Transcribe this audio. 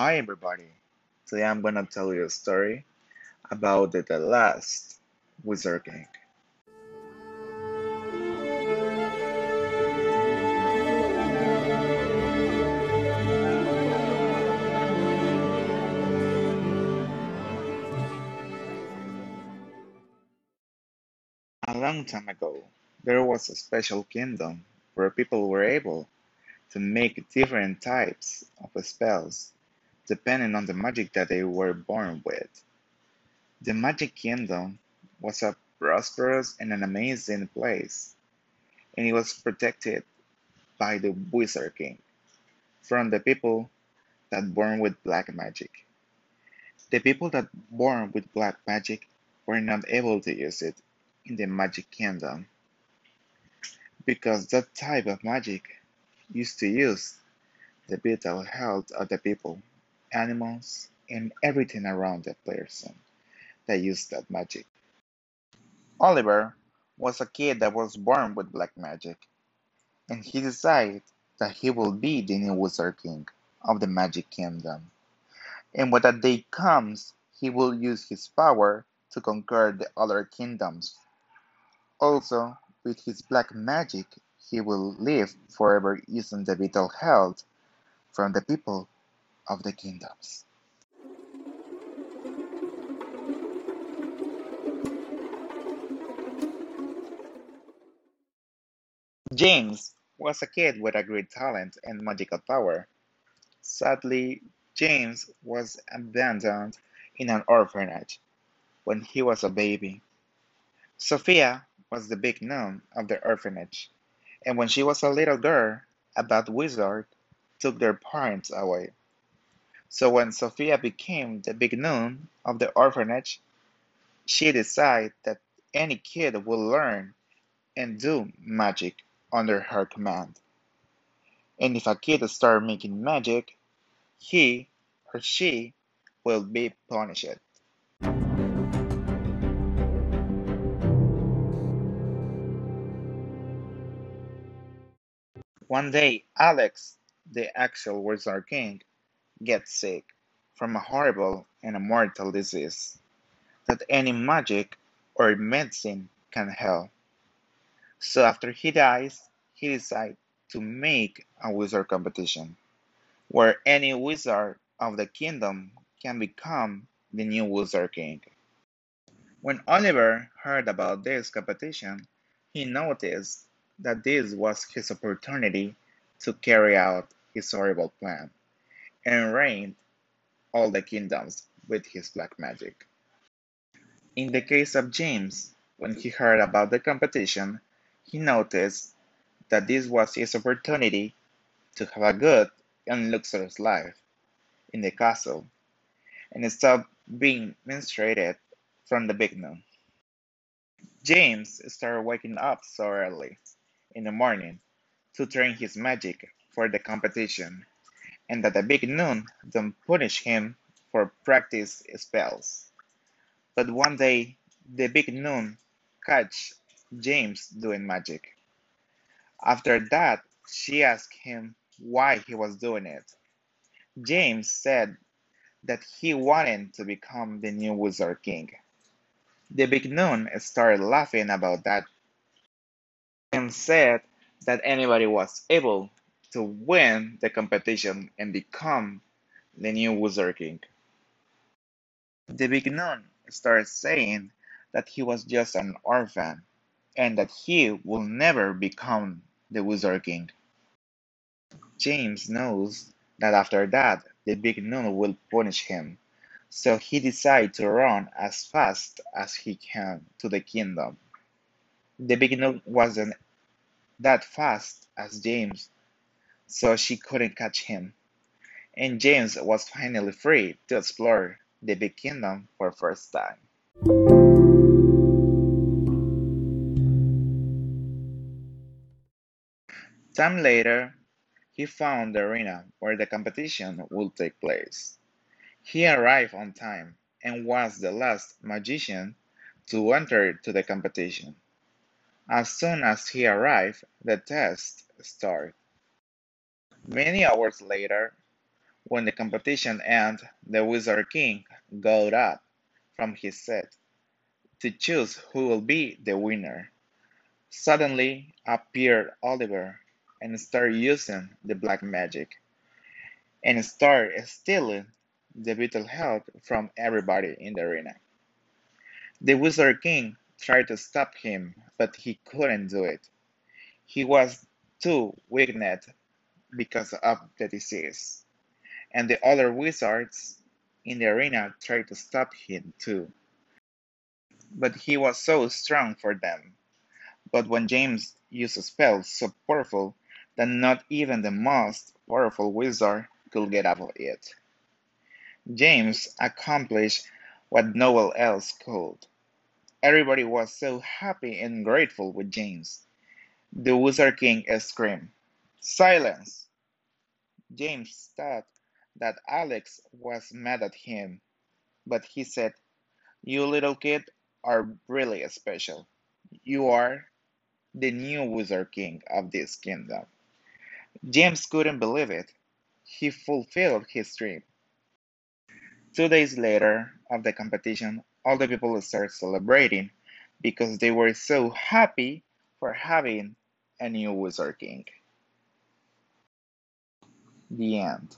Hi everybody! Today I'm gonna tell you a story about the, the last Wizard King. A long time ago, there was a special kingdom where people were able to make different types of spells depending on the magic that they were born with. The Magic Kingdom was a prosperous and an amazing place, and it was protected by the Wizard King from the people that born with black magic. The people that born with black magic were not able to use it in the Magic Kingdom because that type of magic used to use the vital health of the people, animals, and everything around the person that used that magic. Oliver was a kid that was born with black magic, and he decided that he will be the new Wizard King of the Magic Kingdom. And when that day comes, he will use his power to conquer the other kingdoms. Also, with his black magic, he will live forever using the vital health from the people of the kingdoms. James was a kid with a great talent and magical power. Sadly, James was abandoned in an orphanage when he was a baby. Sophia was the big nun of the orphanage, and when she was a little girl, a bad wizard took their parents away. So when Sophia became the big nun of the orphanage, she decided that any kid will learn and do magic under her command. And if a kid starts making magic, he or she will be punished. One day, Alex, the actual Wizard King, gets sick from a horrible and a mortal disease that any magic or medicine can help. So after he dies, he decides to make a wizard competition where any wizard of the kingdom can become the new Wizard King. When Oliver heard about this competition, he noticed that this was his opportunity to carry out his horrible plan and reigned all the kingdoms with his black magic. In the case of James, when he heard about the competition, he noticed that this was his opportunity to have a good and luxurious life in the castle and stop being menstruated from the nun. James started waking up so early in the morning to train his magic for the competition and that the big nun don't punish him for practice spells. But one day the big nun catch James doing magic. After that, she asked him why he was doing it. James said that he wanted to become the new Wizard King. The big nun started laughing about that and said that anybody was able to win the competition and become the new Wizard King. The big nun started saying that he was just an orphan and that he will never become the Wizard King. James knows that after that the big nun will punish him, so he decides to run as fast as he can to the kingdom. The big nun wasn't that fast as James, so she couldn't catch him, and James was finally free to explore the big kingdom for the first time. Time later, he found the arena where the competition would take place. He arrived on time and was the last magician to enter to the competition. As soon as he arrived, the test started. Many hours later, When the competition ended, the Wizard King got up from his seat to choose who will be the winner. Suddenly appeared Oliver and started using the black magic and started stealing the vital health from everybody in the arena. The Wizard King tried to stop him, but he couldn't do it. He was too weakened because of the disease, and the other wizards in the arena tried to stop him too. But he was so strong for them. But when James used a spell so powerful that not even the most powerful wizard could get out of it, James accomplished what no one else could. Everybody was so happy and grateful with James. The Wizard King screamed, Silence! James thought that Alex was mad at him, but he said, You little kid are really special. You are the new Wizard King of this kingdom. James couldn't believe it. He fulfilled his dream. Two days later of the competition, all the people started celebrating because they were so happy for having a new Wizard King. The end.